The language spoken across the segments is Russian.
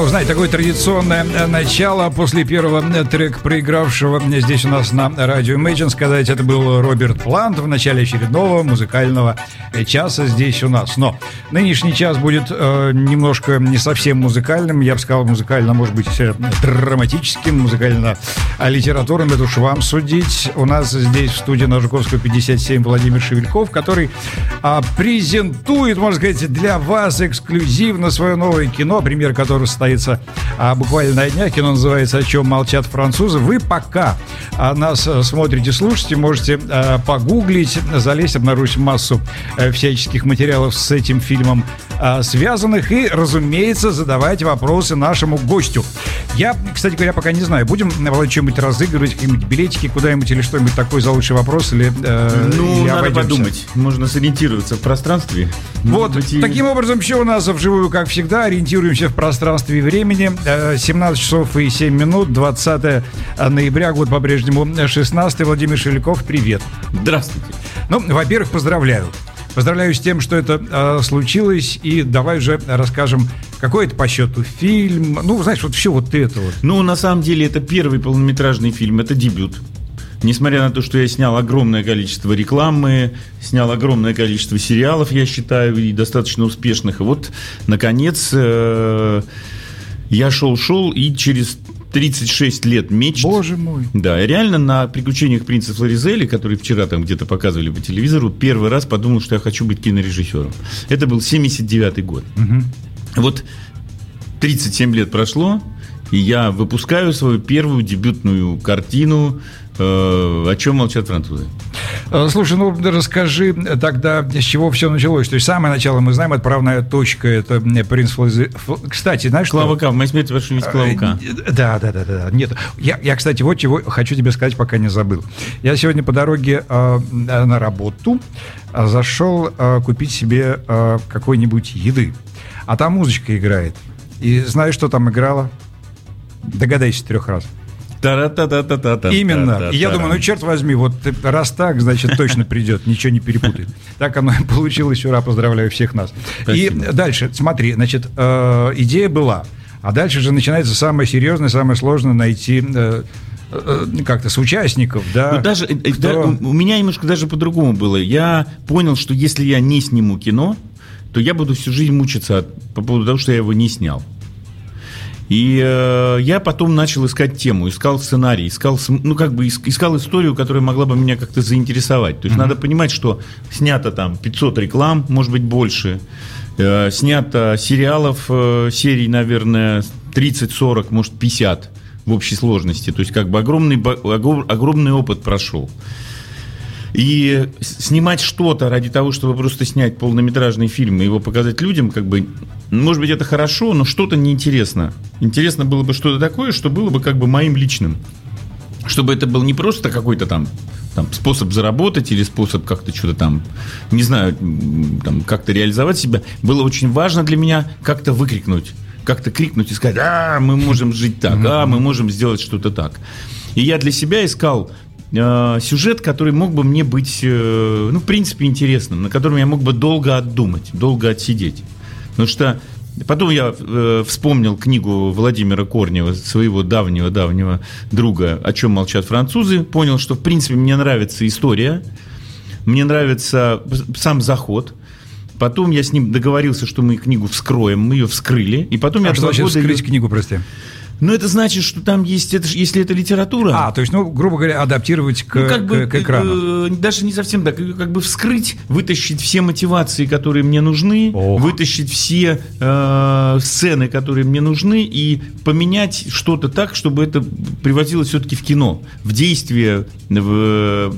Ну, знаете, такое традиционное э, начало после первого э, трека, проигравшего здесь у нас на радио Imagine, сказать, это был Роберт Плант в начале очередного музыкального э, часа здесь у нас. Но нынешний час будет э, немножко не совсем музыкальным, я бы сказал, музыкально, может быть, драматическим, музыкально-литературным, это уж вам судить. У нас здесь в студии на Жуковского 57 Владимир Шевельков, который э, презентует, можно сказать, для вас эксклюзивно свое новое кино, премьер которого состоит состоится а, буквально на днях. Кино называется «О чем молчат французы». Вы пока а, нас э, смотрите, слушаете, можете а, погуглить, залезть, обнаружить массу а, всяческих материалов с этим фильмом а, связанных и, разумеется, задавать вопросы нашему гостю. Я, кстати говоря, пока не знаю, будем, Володя, что-нибудь разыгрывать, какие-нибудь билетики куда-нибудь или что-нибудь такое за лучший вопрос или э, Ну, или надо обойдемся? подумать. Можно сориентироваться в пространстве. Вот, быть, таким образом, все у нас вживую, как всегда, ориентируемся в пространстве и времени. 17 э, часов и 7 минут, 20 ноября, год по-прежнему 16 Владимир Шеляков, привет. Здравствуйте. Ну, во-первых, поздравляю. Поздравляю с тем, что это э, случилось. И давай уже расскажем, какой это по счету фильм. Ну, знаешь, вот все вот это вот. Ну, на самом деле, это первый полнометражный фильм, это дебют. Несмотря на то, что я снял огромное количество рекламы, снял огромное количество сериалов, я считаю, и достаточно успешных. И вот, наконец, э, я шел-шел, и через 36 лет мечт. Боже мой. Да, реально на приключениях принца Флоризели, которые вчера там где-то показывали по телевизору, первый раз подумал, что я хочу быть кинорежиссером. Это был 79 год. Угу. Вот 37 лет прошло, и я выпускаю свою первую дебютную картину Э, о чем молчат французы? Э, слушай, ну расскажи тогда, с чего все началось. То есть самое начало мы знаем, отправная точка, это принц Флозе... Кстати, знаешь Клава что? В моей смерти К. Э, да, да, да, да. Нет, я, я, кстати, вот чего хочу тебе сказать, пока не забыл. Я сегодня по дороге э, на работу зашел э, купить себе э, какой-нибудь еды. А там музычка играет. И знаешь, что там играло? Догадайся трех раз. Именно. И я думаю, ну черт возьми, вот раз так, значит точно придет, ничего не перепутает. Так оно и получилось. Ура, поздравляю всех нас. И дальше, смотри, значит, э, идея была. А дальше же начинается самое серьезное, самое сложное найти э, э, как-то с участников, да. Ну, даже, кто... да, у меня немножко даже по-другому было. Я понял, что если я не сниму кино, то я буду всю жизнь мучиться по поводу того, что я его не снял. И э, я потом начал искать тему, искал сценарий, искал, ну, как бы искал историю, которая могла бы меня как-то заинтересовать. То есть mm-hmm. надо понимать, что снято там 500 реклам, может быть, больше. Э, снято сериалов, э, серий, наверное, 30-40, может, 50 в общей сложности. То есть как бы огромный, огромный опыт прошел. И снимать что-то ради того, чтобы просто снять полнометражный фильм и его показать людям, как бы, может быть, это хорошо, но что-то неинтересно. Интересно было бы что-то такое, что было бы как бы моим личным. Чтобы это был не просто какой-то там там, способ заработать или способ как-то что-то там, не знаю, там, как-то реализовать себя, было очень важно для меня как-то выкрикнуть, как-то крикнуть и сказать, а, мы можем жить так, а, мы можем сделать что-то так. И я для себя искал э, сюжет, который мог бы мне быть, э, ну, в принципе, интересным, на котором я мог бы долго отдумать, долго отсидеть. Потому что Потом я э, вспомнил книгу Владимира Корнева, своего давнего-давнего друга «О чем молчат французы». Понял, что, в принципе, мне нравится история, мне нравится сам заход. Потом я с ним договорился, что мы книгу вскроем, мы ее вскрыли. И потом а я что значит вскрыть ее... книгу, прости? Но это значит, что там есть, это, если это литература... А, то есть, ну, грубо говоря, адаптировать к, ну, как бы, к, к экрану. Э, даже не совсем так, как бы вскрыть, вытащить все мотивации, которые мне нужны, Ох. вытащить все э, сцены, которые мне нужны, и поменять что-то так, чтобы это превратилось все-таки в кино, в действие, в,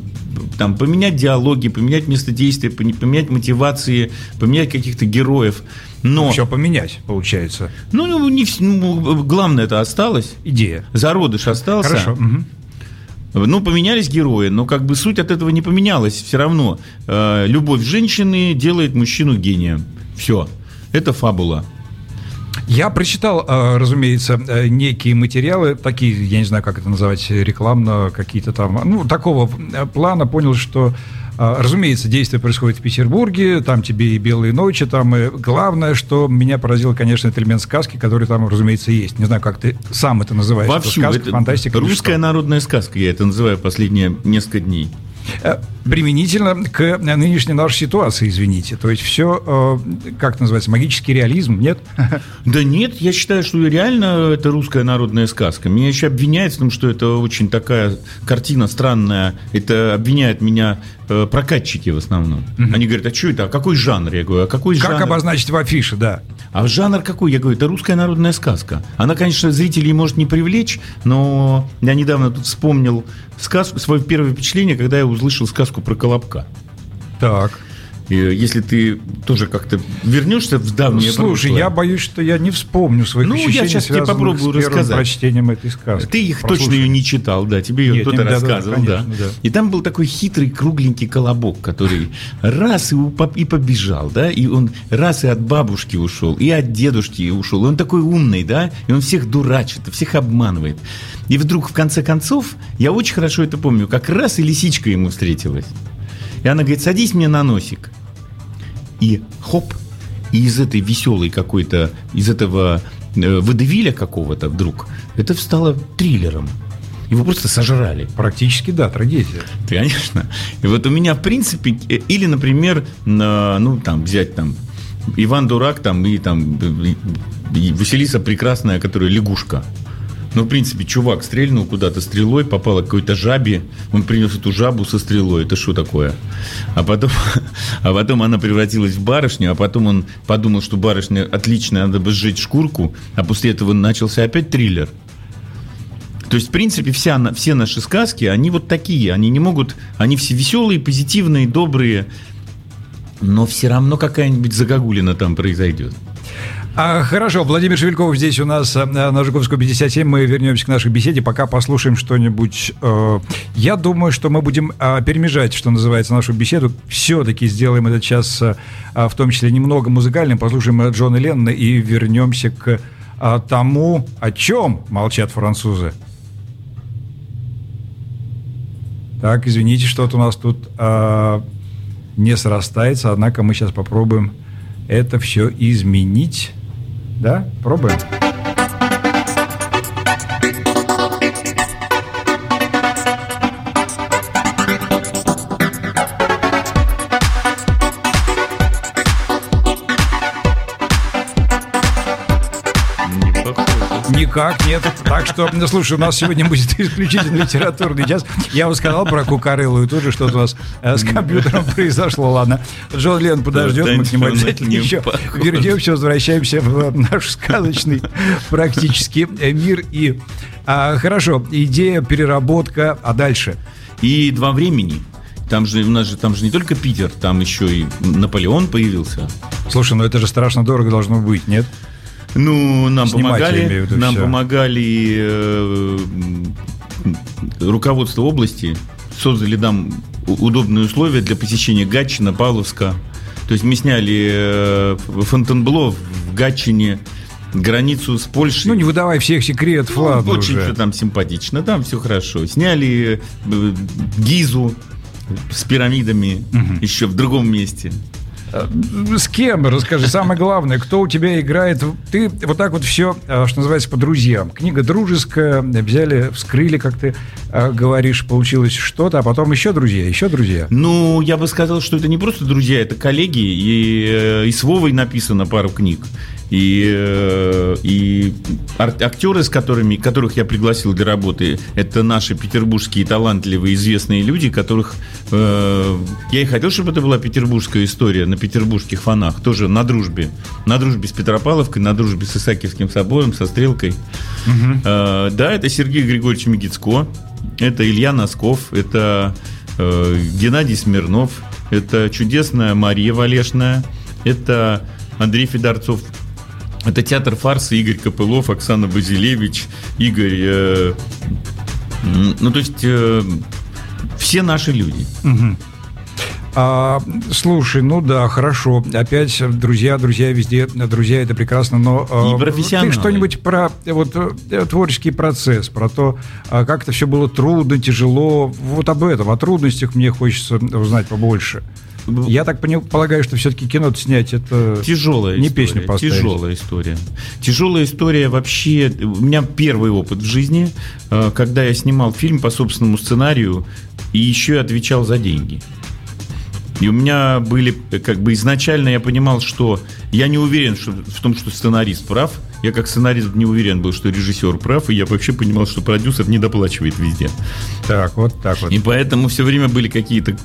там, поменять диалоги, поменять место действия, поменять мотивации, поменять каких-то героев. Но... Все поменять, получается. Ну, ну, не, ну, главное это осталось. Идея. Зародыш остался. Хорошо. Угу. Ну, поменялись герои, но как бы суть от этого не поменялась. Все равно э, любовь женщины делает мужчину гением. Все. Это фабула. Я прочитал, э, разумеется, э, некие материалы, такие, я не знаю, как это называть, рекламно, какие-то там, ну, такого э, плана, понял, что Разумеется, действие происходит в Петербурге, там тебе и белые ночи, там и главное, что меня поразило, конечно, это элемент сказки, который там, разумеется, есть. Не знаю, как ты сам это называешь. Вовсю, это сказка, это фантастика. Русская народная сказка, я это называю последние несколько дней. Э, применительно к нынешней нашей ситуации, извините. То есть все, э, как это называется, магический реализм, нет? Да нет, я считаю, что реально это русская народная сказка. Меня еще обвиняют в том, что это очень такая картина странная. Это обвиняет меня э, прокатчики в основном. Угу. Они говорят, а что это, а какой жанр? Я говорю, а какой как жанр? Как обозначить в афише, да. А жанр какой? Я говорю, это русская народная сказка. Она, конечно, зрителей может не привлечь, но я недавно тут вспомнил сказку, свое первое впечатление, когда я услышал сказку про Колобка. Так. Если ты тоже как-то вернешься в давнее Слушай, прошлое. я боюсь, что я не вспомню своих ну, ощущений, я сейчас тебе попробую с рассказать. прочтением этой сказки. Ты их Послушай. точно ее не читал, да, тебе ее кто-то рассказывал, да, конечно, да. да. И там был такой хитрый кругленький колобок, который раз и, и побежал, да, и он раз и от бабушки ушел, и от дедушки ушел. И он такой умный, да, и он всех дурачит, всех обманывает. И вдруг, в конце концов, я очень хорошо это помню, как раз и лисичка ему встретилась. И она говорит, садись мне на носик и хоп, и из этой веселой какой-то, из этого э, водевиля какого-то вдруг, это стало триллером. Его просто сожрали. Практически, да, трагедия. Конечно. И вот у меня, в принципе, э, или, например, ну, там, взять там Иван Дурак там и там и Василиса Прекрасная, которая лягушка. Ну, в принципе, чувак стрельнул куда-то стрелой, попало какой-то жабе, он принес эту жабу со стрелой. Это что такое? А потом, а потом она превратилась в барышню, а потом он подумал, что барышня отличная, надо бы сжечь шкурку, а после этого начался опять триллер. То есть, в принципе, вся, все наши сказки, они вот такие, они не могут, они все веселые, позитивные, добрые, но все равно какая-нибудь загогулина там произойдет. А, хорошо, Владимир Шевельков здесь у нас э, на Жуковского 57. Мы вернемся к нашей беседе, пока послушаем что-нибудь. Э, я думаю, что мы будем э, перемежать, что называется, нашу беседу. Все-таки сделаем этот час, в том числе немного музыкальным. Послушаем Джона Леннона и вернемся к тому, о чем молчат французы. Так, извините, что-то у нас тут не срастается, однако мы сейчас попробуем это все изменить. Да? Пробуем. Никак, нет. Так что, ну, слушай, у нас сегодня будет исключительно литературный час. Я вам сказал про Кукареллу и тоже что-то у нас э, с компьютером произошло. Ладно, Джон Лен подождет, мы к нему обязательно еще вернемся, возвращаемся в наш сказочный практически мир. И а, хорошо, идея, переработка, а дальше? И два времени. Там же у нас же там же не только Питер, там еще и Наполеон появился. Слушай, ну это же страшно дорого должно быть, нет? Ну, нам Снимать, помогали, нам все. помогали э, руководство области, создали нам удобные условия для посещения Гатчина, Павловска. То есть мы сняли э, Фонтенбло в Гатчине, границу с Польшей. Ну, не выдавай всех секретов, ну, ладно Очень уже. все там симпатично, там все хорошо. Сняли э, Гизу с пирамидами угу. еще в другом месте. Э, с кем, расскажи, самое главное, кто у тебя играет. Ты вот так вот все, э, что называется, по друзьям. Книга дружеская, взяли, вскрыли, как ты э, говоришь, получилось что-то, а потом еще друзья, еще друзья. Ну, я бы сказал, что это не просто друзья, это коллеги, и, и с Вовой написано пару книг. И, э, и актеры, с которыми, которых я пригласил для работы, это наши петербургские талантливые, известные люди, которых э, я и хотел, чтобы это была петербургская история на петербургских фонах, тоже на дружбе. На дружбе с Петропавловкой, на дружбе с Исаакиевским собором, со Стрелкой. Угу. Э, да, это Сергей Григорьевич Мигицко, это Илья Носков, это э, Геннадий Смирнов, это чудесная Мария Валешная, это Андрей Федорцов, это театр фарса Игорь Копылов, Оксана Базилевич, Игорь... Э, ну, то есть, э, все наши люди. Угу. А, слушай, ну да, хорошо. Опять друзья, друзья везде, друзья, это прекрасно, но И профессионалы. ты что-нибудь про вот э, творческий процесс, про то, а, как это все было трудно, тяжело, вот об этом, о трудностях мне хочется узнать побольше. Я так полагаю, что все-таки кино снять это Тяжелая не история. песню поставить. Тяжелая история. Тяжелая история вообще. У меня первый опыт в жизни, э, когда я снимал фильм по собственному сценарию и еще и отвечал за деньги. И у меня были, э, как бы изначально я понимал, что я не уверен что, в том, что сценарист прав. Я как сценарист не уверен был, что режиссер прав, и я вообще понимал, что продюсер не доплачивает везде. Так, вот так вот. И поэтому все время были какие-то...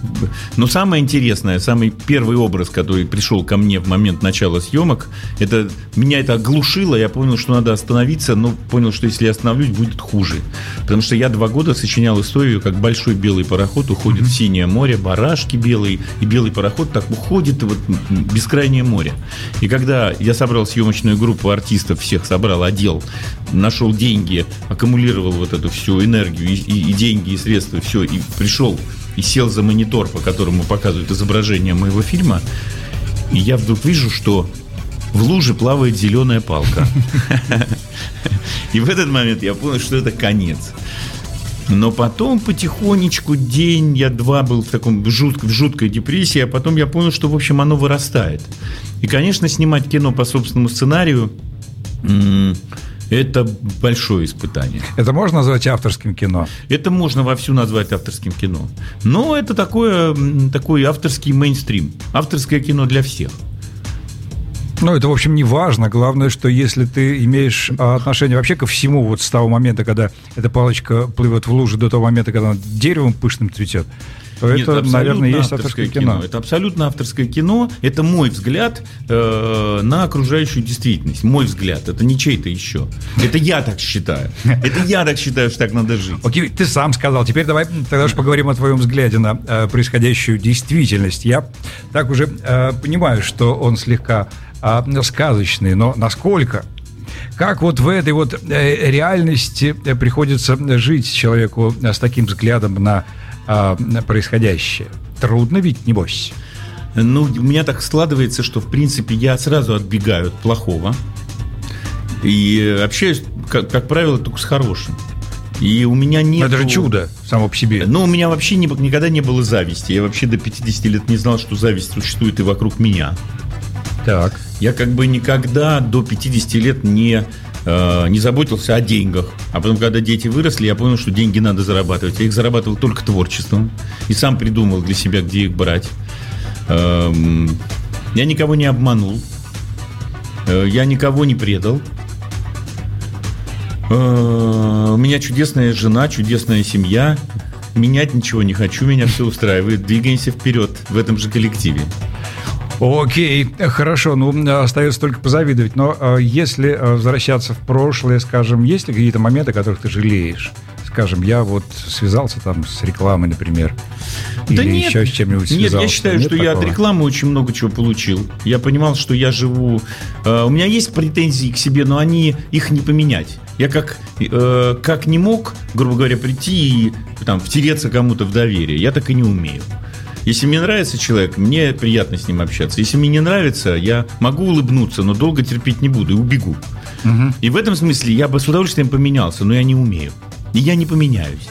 Но самое интересное, самый первый образ, который пришел ко мне в момент начала съемок, это меня это оглушило, я понял, что надо остановиться, но понял, что если я остановлюсь, будет хуже. Потому что я два года сочинял историю, как большой белый пароход уходит в синее море, барашки белые, и белый пароход так уходит в вот бескрайнее море. И когда я собрал съемочную группу артистов, всех собрал, одел, нашел деньги, аккумулировал вот эту всю энергию, и, и- и деньги, и средства, все, и пришел, и сел за монитор, по которому показывают изображение моего фильма, и я вдруг вижу, что в луже плавает зеленая палка. И в этот момент я понял, что это конец. Но потом потихонечку, день, я два был в таком жутк- в жуткой депрессии, а потом я понял, что, в общем, оно вырастает. И, конечно, снимать кино по собственному сценарию это большое испытание. Это можно назвать авторским кино? Это можно вовсю назвать авторским кино. Но это такое, такой авторский мейнстрим. Авторское кино для всех. Ну, это, в общем, не важно. Главное, что если ты имеешь а, отношение вообще ко всему, вот с того момента, когда эта палочка плывет в луже, до того момента, когда она деревом пышным цветет, то Нет, это, наверное, есть авторское кино. Это абсолютно авторское кино. Это мой взгляд э, на окружающую действительность. Мой взгляд. Это не чей-то еще. Это я так считаю. Это я так считаю, что так надо жить. Окей, ты сам сказал. Теперь давай тогда уж поговорим о твоем взгляде на э, происходящую действительность. Я так уже э, понимаю, что он слегка э, сказочный, но насколько? Как вот в этой вот э, реальности э, приходится жить человеку э, с таким взглядом на, на происходящее? Трудно ведь, небось? Ну, у меня так складывается, что, в принципе, я сразу отбегаю от плохого. И общаюсь, как, как правило, только с хорошим. И у меня нет... Это же чудо само по себе. Ну, у меня вообще не- никогда не было зависти. Я вообще до 50 лет не знал, что зависть существует и вокруг меня. Так. Я как бы никогда до 50 лет не, э, не заботился о деньгах. А потом, когда дети выросли, я понял, что деньги надо зарабатывать. Я их зарабатывал только творчеством. И сам придумал для себя, где их брать. Эм, я никого не обманул. Э, Я никого не предал. Э, У меня чудесная жена, чудесная семья. Менять ничего не хочу, меня все устраивает. Двигаемся вперед в этом же коллективе. Окей, хорошо, ну, остается только позавидовать. Но э, если э, возвращаться в прошлое, скажем, есть ли какие-то моменты, о которых ты жалеешь? Скажем, я вот связался там с рекламой, например, или еще с чем-нибудь Нет, связался. я считаю, Нет что я от такого? рекламы очень много чего получил. Я понимал, что я живу... э, у меня есть претензии к себе, но они их не поменять. Я как, э, как не мог, грубо говоря, прийти и там, втереться кому-то в доверие, я так и не умею. Если мне нравится человек, мне приятно с ним общаться. Если мне не нравится, я могу улыбнуться, но долго терпеть не буду и убегу. И в этом смысле я бы с удовольствием поменялся, но я не умею. И я не поменяюсь.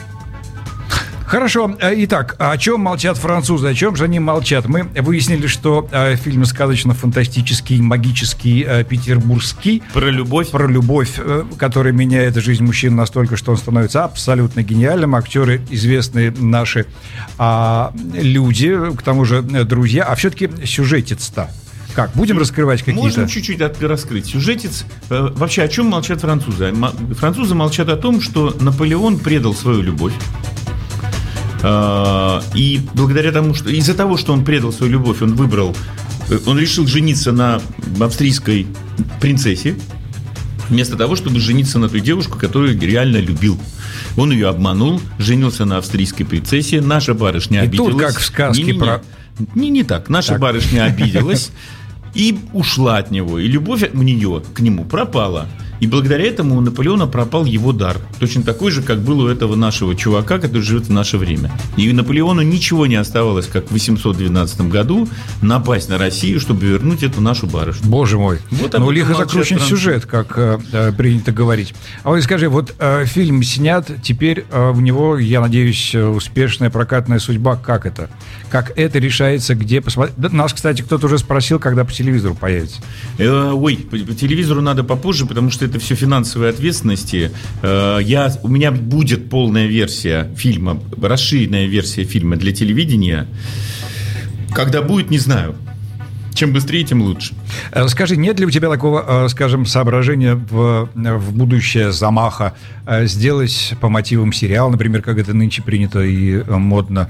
Хорошо, э, итак, о чем молчат французы, о чем же они молчат? Мы выяснили, что э, фильм сказочно-фантастический, магический, э, петербургский, Про любовь. про любовь, которая меняет жизнь мужчин настолько, что он становится абсолютно гениальным. Актеры известные наши а, люди, к тому же друзья, а все-таки сюжетец-то. Как, будем раскрывать какие-то? Можно чуть-чуть раскрыть. Сюжетец. э, вообще, о чем молчат французы? Французы молчат о том, что Наполеон предал свою любовь. Э, И благодаря тому, что из-за того, что он предал свою любовь, он выбрал, э, он решил жениться на австрийской принцессе, вместо того, чтобы жениться на той девушку, которую реально любил. Он ее обманул, женился на австрийской принцессе. Наша барышня И тут, обиделась. как в сказке Не-не-не. про- Не, не так. Наша Так. барышня обиделась и ушла от него. И любовь у нее к нему пропала. И благодаря этому у Наполеона пропал его дар. Точно такой же, как был у этого нашего чувака, который живет в наше время. И Наполеону ничего не оставалось, как в 812 году, напасть на Россию, чтобы вернуть эту нашу барышню. Боже мой. Вот ну, лихо закручен сюжет, как э, э, принято говорить. А вот скажи, вот э, фильм снят, теперь э, в него, я надеюсь, успешная прокатная судьба. Как это? Как это решается, где посмотреть? Нас, кстати, кто-то уже спросил, когда по телевизору появится. Э, ой, по, по телевизору надо попозже, потому что это все финансовые ответственности. Э, я, у меня будет полная версия фильма, расширенная версия фильма для телевидения. Когда будет, не знаю. Чем быстрее, тем лучше. Э, скажи, нет ли у тебя такого, скажем, соображения в, в будущее замаха сделать по мотивам сериала, например, как это нынче принято и модно?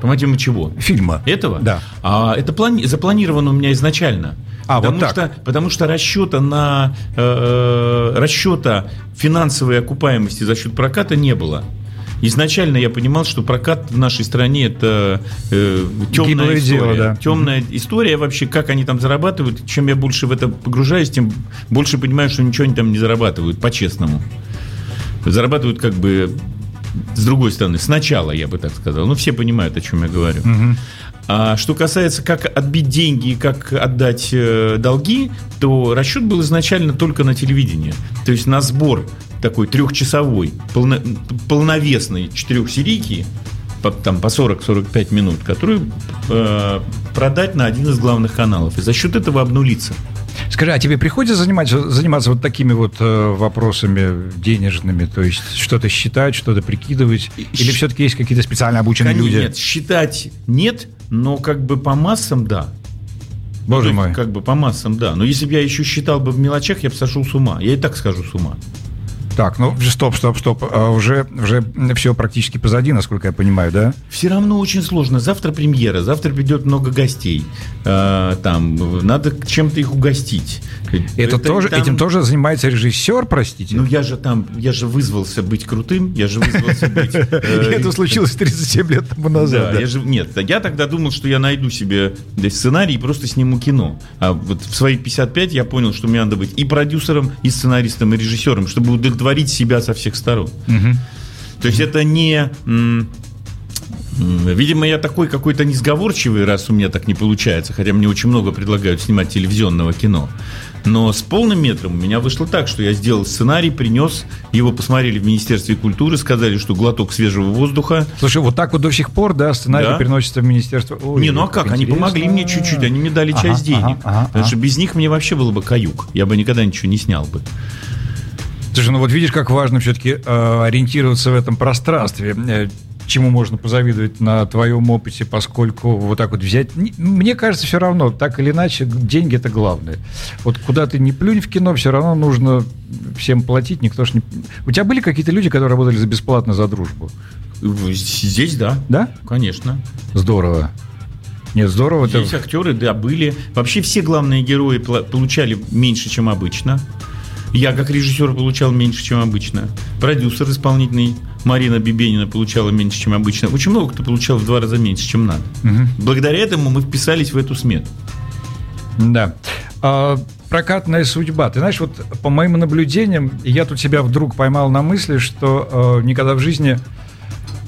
По мотивам чего? Фильма. Этого? Да. А, это плани- запланировано у меня изначально. А, потому так. Что, потому что расчета на э, э, расчета финансовой окупаемости за счет проката не было. Изначально я понимал, что прокат в нашей стране это э, темная Гиблое история. Дело, да. Темная mm-hmm. история вообще, как они там зарабатывают. Чем я больше в это погружаюсь, тем больше понимаю, что ничего они там не зарабатывают, по-честному. Зарабатывают как бы с другой стороны, сначала, я бы так сказал. Ну, все понимают, о чем я говорю. Угу. А что касается, как отбить деньги и как отдать э, долги, то расчет был изначально только на телевидении. То есть на сбор такой трехчасовой, полно, полновесной четырехсерийки, по, там, по 40-45 минут, которую э, продать на один из главных каналов. И за счет этого обнулиться. Скажи, а тебе приходится заниматься, заниматься вот такими вот э, вопросами денежными? То есть что-то считать, что-то прикидывать? Или Щ... все-таки есть какие-то специально обученные Конечно, люди? Нет, считать нет, но как бы по массам да. Боже ну, мой. Как бы по массам, да. Но если бы я еще считал бы в мелочах, я бы сошел с ума. Я и так скажу с ума. Так, ну стоп, стоп, стоп. А уже, уже все практически позади, насколько я понимаю, да? Все равно очень сложно. Завтра премьера, завтра придет много гостей. А, там надо чем-то их угостить. Это, это тоже, там... Этим тоже занимается режиссер, простите? Ну я же там, я же вызвался быть крутым, я же вызвался быть... Э, это случилось 37 лет тому назад. Да, я же, нет, я тогда думал, что я найду себе сценарий и просто сниму кино. А вот в свои 55 я понял, что мне надо быть и продюсером, и сценаристом, и режиссером, чтобы удовлетворить удовлетворить себя со всех сторон. Угу. То есть это не... Видимо, я такой какой-то несговорчивый, раз у меня так не получается, хотя мне очень много предлагают снимать телевизионного кино. Но с полным метром у меня вышло так, что я сделал сценарий, принес, его посмотрели в Министерстве культуры, сказали, что глоток свежего воздуха. Слушай, вот так вот до сих пор, да, сценарий да. переносится в Министерство... Ой, не, ну а как? как они помогли мне чуть-чуть, они мне дали ага, часть денег. Ага, ага, потому что без них мне вообще было бы каюк. Я бы никогда ничего не снял бы. Слушай, ну вот видишь, как важно все-таки э, ориентироваться в этом пространстве э, чему можно позавидовать на твоем опыте, поскольку вот так вот взять... Мне кажется, все равно, так или иначе, деньги это главное. Вот куда ты не плюнь в кино, все равно нужно всем платить, никто ж не... У тебя были какие-то люди, которые работали за бесплатно за дружбу? Здесь да. Да? Конечно. Здорово. Нет, здорово. Здесь это... актеры, да, были. Вообще все главные герои получали меньше, чем обычно. Я как режиссер получал меньше, чем обычно. Продюсер исполнительный Марина Бибенина получала меньше, чем обычно. Очень много кто получал в два раза меньше, чем надо. Угу. Благодаря этому мы вписались в эту смету. Да. А, прокатная судьба. Ты знаешь, вот по моим наблюдениям, я тут себя вдруг поймал на мысли, что э, никогда в жизни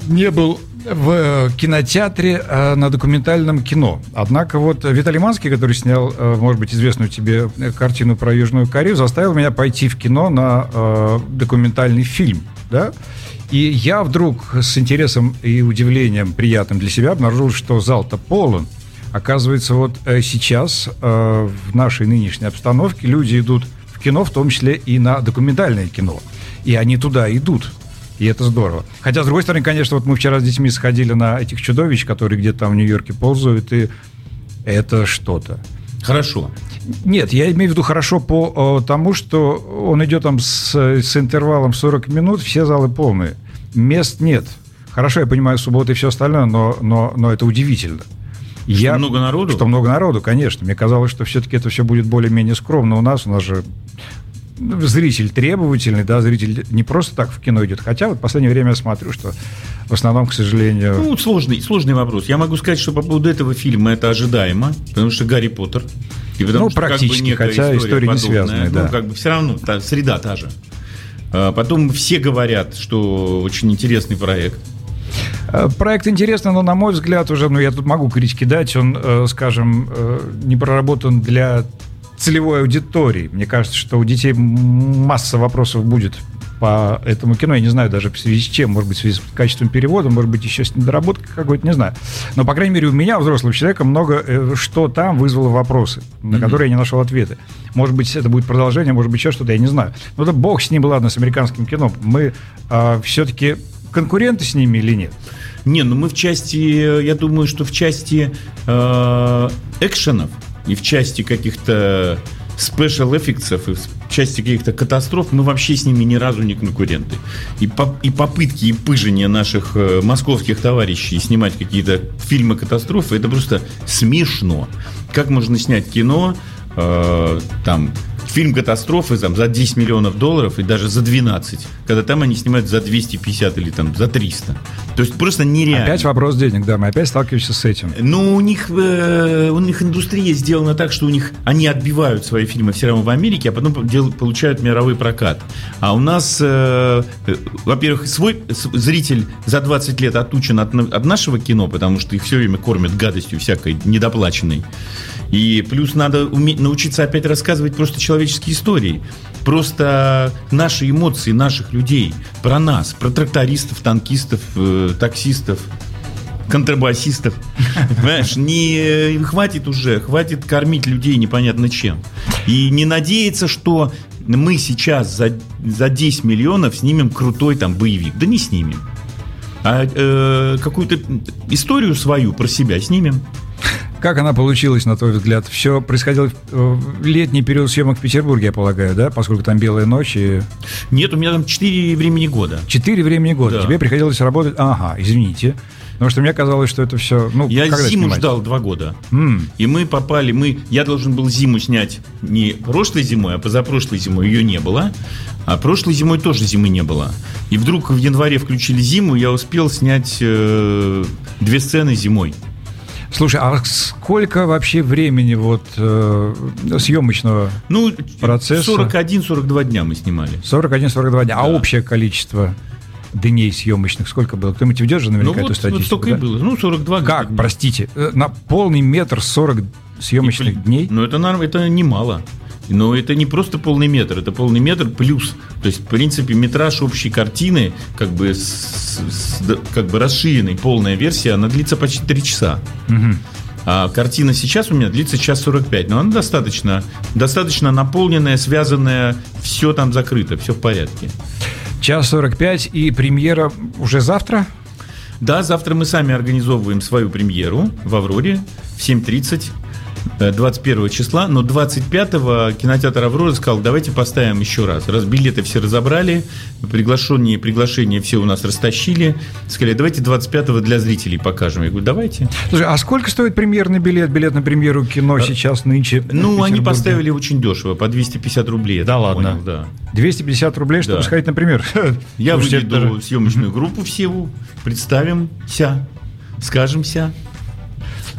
не был в э, кинотеатре э, на документальном кино. Однако вот Виталий Манский, который снял, э, может быть, известную тебе картину про Южную Корею, заставил меня пойти в кино на документальный фильм. Да? И я вдруг с интересом и удивлением приятным для себя обнаружил, что зал-то полон. Оказывается, вот сейчас в нашей нынешней обстановке люди идут в кино, в том числе и на документальное кино. И они туда идут. И это здорово. Хотя, с другой стороны, конечно, вот мы вчера с детьми сходили на этих чудовищ, которые где-то там в Нью-Йорке ползают, и это что-то. Хорошо. Нет, я имею в виду хорошо по о, тому, что он идет там с, с интервалом 40 минут, все залы полные. Мест нет. Хорошо, я понимаю, суббота и все остальное, но, но, но это удивительно. Что я, много народу? Что много народу, конечно. Мне казалось, что все-таки это все будет более-менее скромно у нас. У нас же зритель требовательный, да, зритель не просто так в кино идет. Хотя вот в последнее время я смотрю, что в основном, к сожалению... Ну, сложный, сложный вопрос. Я могу сказать, что по поводу этого фильма это ожидаемо, потому что Гарри Поттер. И потому ну, что, практически, как бы, хотя история, история не связанная, да. Ну, как бы все равно, та, среда та же. А потом все говорят, что очень интересный проект. Э, проект интересный, но, на мой взгляд, уже, ну, я тут могу критики дать, он, э, скажем, э, не проработан для целевой аудитории. Мне кажется, что у детей масса вопросов будет по этому кино. Я не знаю даже в связи с чем. Может быть, в связи с качеством перевода, может быть, еще с недоработкой какой-то, не знаю. Но, по крайней мере, у меня, взрослого человека, много что там вызвало вопросы, на mm-hmm. которые я не нашел ответы. Может быть, это будет продолжение, может быть, еще что-то, я не знаю. Но да бог с ним, ладно, с американским кино. Мы э, все-таки конкуренты с ними или нет? Не, ну мы в части, я думаю, что в части э, экшенов и в части каких-то special effects и в части каких-то катастроф мы вообще с ними ни разу не конкуренты. И, по, и попытки и пыжения наших э, московских товарищей снимать какие-то фильмы катастрофы это просто смешно. Как можно снять кино э, там фильм катастрофы там, за 10 миллионов долларов и даже за 12, когда там они снимают за 250 или там за 300. То есть просто нереально. Опять вопрос денег, да, мы опять сталкиваемся с этим. Ну, у них, э, у них индустрия сделана так, что у них они отбивают свои фильмы все равно в Америке, а потом дел, получают мировой прокат. А у нас, э, э, во-первых, свой зритель за 20 лет отучен от, от нашего кино, потому что их все время кормят гадостью всякой недоплаченной. И плюс надо уметь, научиться опять рассказывать просто человеческие истории. Просто наши эмоции наших людей. Про нас, про трактористов, танкистов, э, таксистов контрабасистов. Понимаешь, не хватит уже, хватит кормить людей непонятно чем. И не надеяться, что мы сейчас за, за 10 миллионов снимем крутой там боевик. Да не снимем. А э, какую-то историю свою про себя снимем. Как она получилась, на твой взгляд? Все происходило в летний период съемок в Петербурге, я полагаю, да? Поскольку там белая ночь и... Нет, у меня там четыре времени года. Четыре времени года. Да. Тебе приходилось работать... Ага, извините. Потому что мне казалось, что это все... Ну, я зиму снимать? ждал два года. Mm. И мы попали... мы Я должен был зиму снять не прошлой зимой, а позапрошлой зимой. Ее не было. А прошлой зимой тоже зимы не было. И вдруг в январе включили зиму, я успел снять э, две сцены зимой. Слушай, а сколько вообще времени вот э, съемочного ну, процесса? 41-42 дня мы снимали. 41-42 дня. А да. А общее количество дней съемочных сколько было? Кто-нибудь ведет же наверняка ну, эту статистику? Вот столько да? и было. Ну, 42 Как, дня. простите, э, на полный метр 40 съемочных и, дней? Ну, это, это немало. Но это не просто полный метр, это полный метр плюс. То есть, в принципе, метраж общей картины, как бы, с, с, как бы расширенный, полная версия, она длится почти 3 часа. Угу. А картина сейчас у меня длится час 45, но она достаточно, достаточно наполненная, связанная, все там закрыто, все в порядке. Час 45 и премьера уже завтра? Да, завтра мы сами организовываем свою премьеру в «Авроре» в 7.30. 21 э, числа, но 25-го кинотеатр «Аврора» сказал, давайте поставим еще раз. Раз билеты все разобрали, приглашенные приглашения все у нас растащили, сказали, давайте 25-го для зрителей покажем. Я говорю, давайте. Слушай, а сколько стоит премьерный билет, билет на премьеру кино а, сейчас, нынче? Ну, они поставили очень дешево, по 250 рублей. Да ладно? Понял, да. 250 рублей, чтобы да. сходить на премьер? Я выведу даже... съемочную группу всего, представимся, скажемся.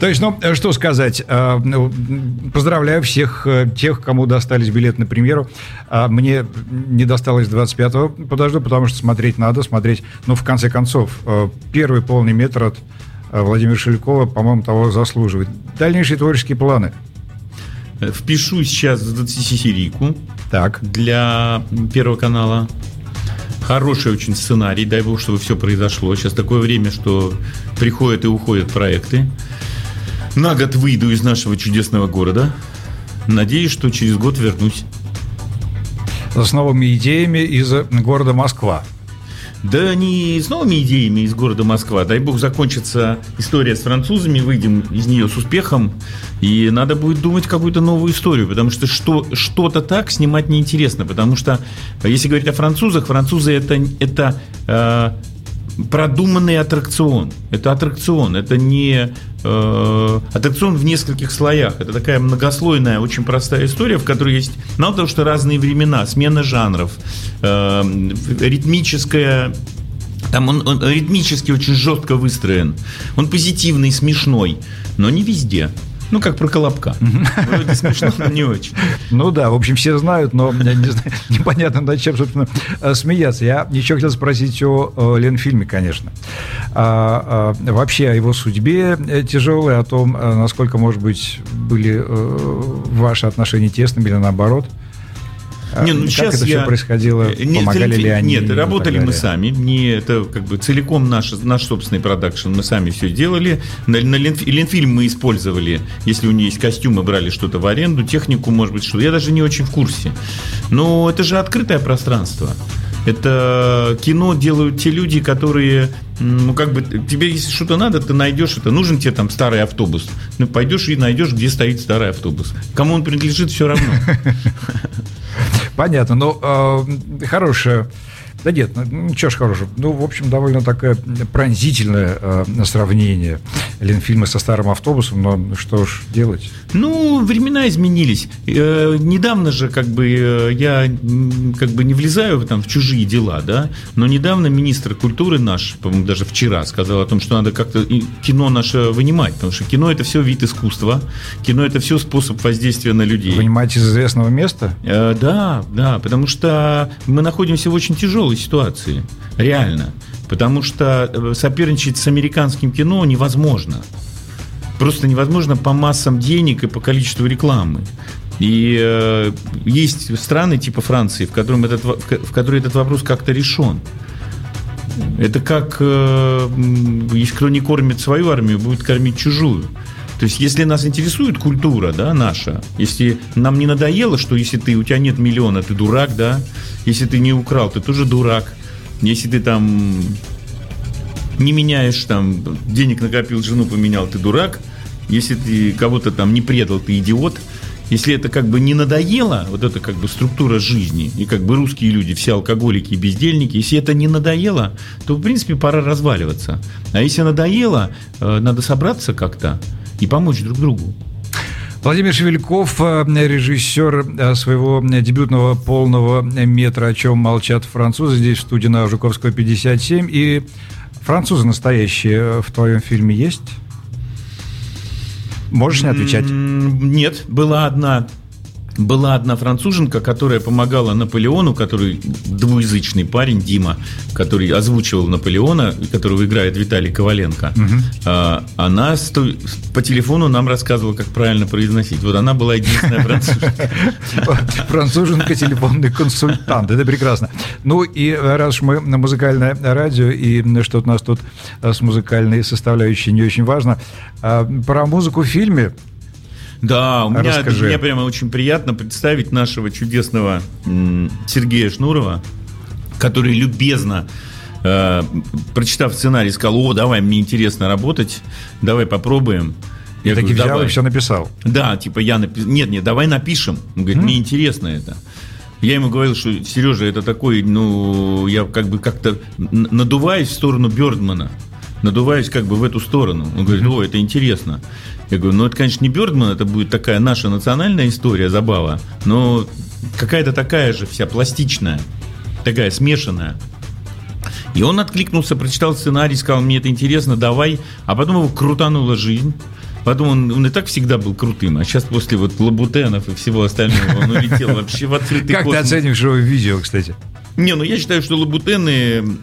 То есть, ну, э, что сказать. Э, ну, поздравляю всех э, тех, кому достались билеты на премьеру. А мне не досталось 25-го, подожду, потому что смотреть надо, смотреть. Ну, в конце концов, первый полный метр от Владимира Шелькова, по-моему, того заслуживает. Дальнейшие творческие планы. Впишу сейчас в 20-серийку. Так. Для Первого канала. Хороший очень сценарий, дай бог, чтобы все произошло. Сейчас такое время, что приходят и уходят проекты. На год выйду из нашего чудесного города. Надеюсь, что через год вернусь. С новыми идеями из города Москва. Да не с новыми идеями из города Москва. Дай бог закончится история с французами, выйдем из нее с успехом. И надо будет думать какую-то новую историю, потому что, что что-то так снимать неинтересно. Потому что, если говорить о французах, французы это, это э, продуманный аттракцион. Это аттракцион, это не э, аттракцион в нескольких слоях. Это такая многослойная, очень простая история, в которой есть мало того, что разные времена, смена жанров, э, ритмическая там он, он ритмически очень жестко выстроен. Он позитивный, смешной, но не везде. Ну, как про Колобка. Вроде смешно, но не очень. Ну да, в общем, все знают, но не знаю, непонятно, над чем, собственно, э, смеяться. Я еще хотел спросить о Ленфильме, конечно. А, а, вообще о его судьбе э, тяжелой, о том, э, насколько, может быть, были ваши отношения тесными или наоборот – не, ну, как сейчас это я... все происходило? Нет, Помогали ли они? Нет, работали мы сами. Не, это как бы целиком наш, наш собственный продакшн. Мы сами все делали. На, на Ленфильм мы использовали, если у нее есть костюмы, брали что-то в аренду, технику, может быть, что-то. Я даже не очень в курсе. Но это же открытое пространство. Это кино делают те люди, которые, ну, как бы, тебе, если что-то надо, ты найдешь это. Нужен тебе там старый автобус. Ну, пойдешь и найдешь, где стоит старый автобус. Кому он принадлежит, все равно. Понятно. Ну, э, хорошая да нет, ну ничего ж хорошего. Ну, в общем, довольно такое пронзительное э, сравнение Ленфильма со старым автобусом, но что ж делать? Ну, времена изменились. Э, недавно же, как бы, э, я как бы не влезаю там в чужие дела, да, но недавно министр культуры наш, по-моему, даже вчера сказал о том, что надо как-то кино наше вынимать, потому что кино это все вид искусства, кино это все способ воздействия на людей. Вынимать из известного места? Э, да, да, потому что мы находимся в очень тяжелом тяжелой ситуации, реально. Потому что э, соперничать с американским кино невозможно. Просто невозможно по массам денег и по количеству рекламы. И э, есть страны типа Франции, в, котором этот, в которой этот вопрос как-то решен. Это как э, если кто не кормит свою армию, будет кормить чужую. То есть, если нас интересует культура, да, наша, если нам не надоело, что если ты, у тебя нет миллиона, ты дурак, да, если ты не украл, ты тоже дурак, если ты там не меняешь, там, денег накопил, жену поменял, ты дурак, если ты кого-то там не предал, ты идиот, если это как бы не надоело, вот это как бы структура жизни, и как бы русские люди, все алкоголики и бездельники, если это не надоело, то, в принципе, пора разваливаться. А если надоело, э, надо собраться как-то, и помочь друг другу. Владимир Шевельков, э, режиссер э, своего дебютного полного метра «О чем молчат французы», здесь в студии на Жуковского 57. И французы настоящие в твоем фильме есть? Можешь не отвечать? Нет, была одна была одна француженка, которая помогала Наполеону, который двуязычный парень, Дима, который озвучивал Наполеона, которого играет Виталий Коваленко. Угу. Она по телефону нам рассказывала, как правильно произносить. Вот она была единственная француженка. Француженка, телефонный консультант. Это прекрасно. Ну и раз мы на музыкальное радио, и что-то у нас тут с музыкальной составляющей не очень важно, а, про музыку в фильме да, у меня, Расскажи. мне прямо очень приятно представить нашего чудесного Сергея Шнурова, который любезно э, прочитав сценарий, сказал, о, давай, мне интересно работать, давай попробуем. Я таки взял давай. и все написал. Да, типа я написал. Нет, нет, давай напишем. Он говорит, мне интересно это. Я ему говорил, что Сережа, это такой, ну, я как бы как-то надуваюсь в сторону Бёрдмана. Надуваюсь как бы в эту сторону. Он говорит, о, это интересно. Я говорю, ну это, конечно, не Бёрдман, это будет такая наша национальная история, забава, но какая-то такая же вся пластичная, такая смешанная. И он откликнулся, прочитал сценарий, сказал, мне это интересно, давай. А потом его крутанула жизнь. Потом он, он и так всегда был крутым, а сейчас после вот лабутенов и всего остального он улетел вообще в открытый Как ты оцениваешь его видео, кстати? Не, ну я считаю, что лабутены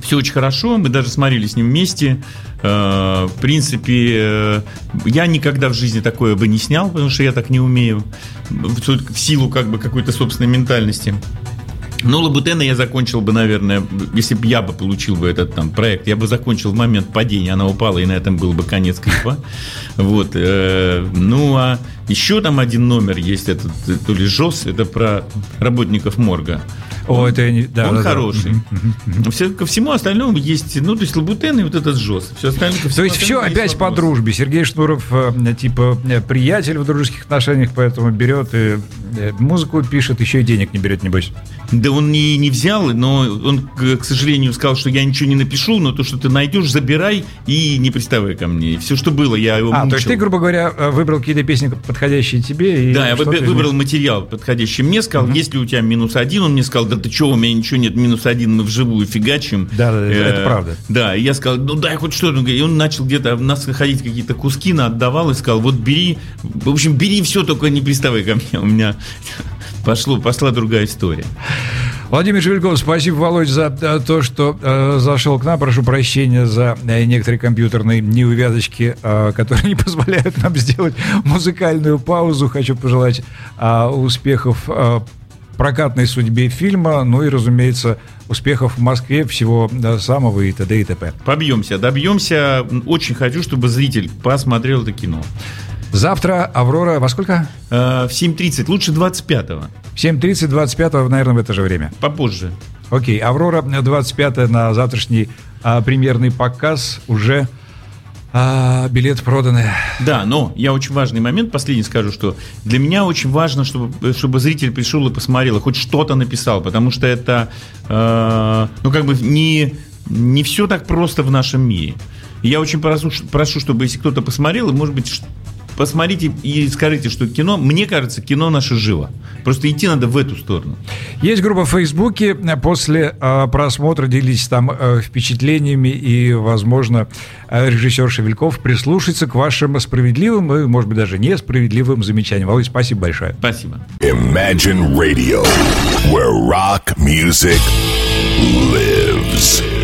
все очень хорошо, мы даже смотрели с ним вместе. Э, в принципе, э, я никогда в жизни такое бы не снял, потому что я так не умею. В силу как бы какой-то собственной ментальности. Ну, Лабутена я закончил бы, наверное, если бы я бы получил бы этот там проект, я бы закончил в момент падения, она упала, и на этом был бы конец клипа. Вот. Э, ну, а еще там один номер есть, этот, то ли ЖОС, это про работников морга. О, это я не... Да, он да, хороший. Да. Все, ко всему остальному есть, ну, то есть Лабутен и вот этот ЖОС. Все остальное, то есть все опять по дружбе. Сергей Шнуров, э, типа, э, приятель в дружеских отношениях, поэтому берет и э, музыку пишет, еще и денег не берет, небось. Да он не, не взял, но он, к сожалению, сказал, что я ничего не напишу, но то, что ты найдешь, забирай и не приставай ко мне. И все, что было, я его А, мучил. то есть ты, грубо говоря, выбрал какие-то песни, подходящие тебе? И Да, я выбрал материал подходящий мне, сказал, есть ли у тебя минус один, он мне сказал, да ты что, у меня ничего нет, минус один, мы вживую фигачим. Да, да, это правда. Да, и я сказал, ну дай хоть что-то. И он начал где-то в нас находить какие-то куски, на отдавал и сказал, вот бери, в общем, бери все, только не приставай ко мне. У меня пошло, пошла другая история. Владимир Шевельков, спасибо, Володь, за э, то, что э, зашел к нам. Прошу прощения за э, некоторые компьютерные неувязочки, э, которые не позволяют нам сделать музыкальную паузу. Хочу пожелать э, успехов э, прокатной судьбе фильма, ну и, разумеется, успехов в Москве, всего самого и т.д. и т.п. Побьемся, добьемся. Очень хочу, чтобы зритель посмотрел это кино. Завтра «Аврора» во сколько? Э, В 7.30, лучше 25-го, В 7.30, 25 наверное, в это же время. попозже. Окей, «Аврора» 25 на завтрашний а, премьерный показ уже а, билет проданы. Да, но я очень важный момент, последний скажу, что для меня очень важно, чтобы, чтобы зритель пришел и посмотрел, и хоть что-то написал, потому что это, э, ну, как бы не, не все так просто в нашем мире. Я очень прошу, прошу, чтобы если кто-то посмотрел, и, может быть, посмотрите и скажите, что кино, мне кажется, кино наше живо. Просто идти надо в эту сторону. Есть группа в Фейсбуке. После а, просмотра делитесь там а, впечатлениями и, возможно, а, режиссер Шевельков прислушается к вашим справедливым и, может быть, даже несправедливым замечаниям. Володь, спасибо большое. Спасибо. Imagine Radio, where rock music lives.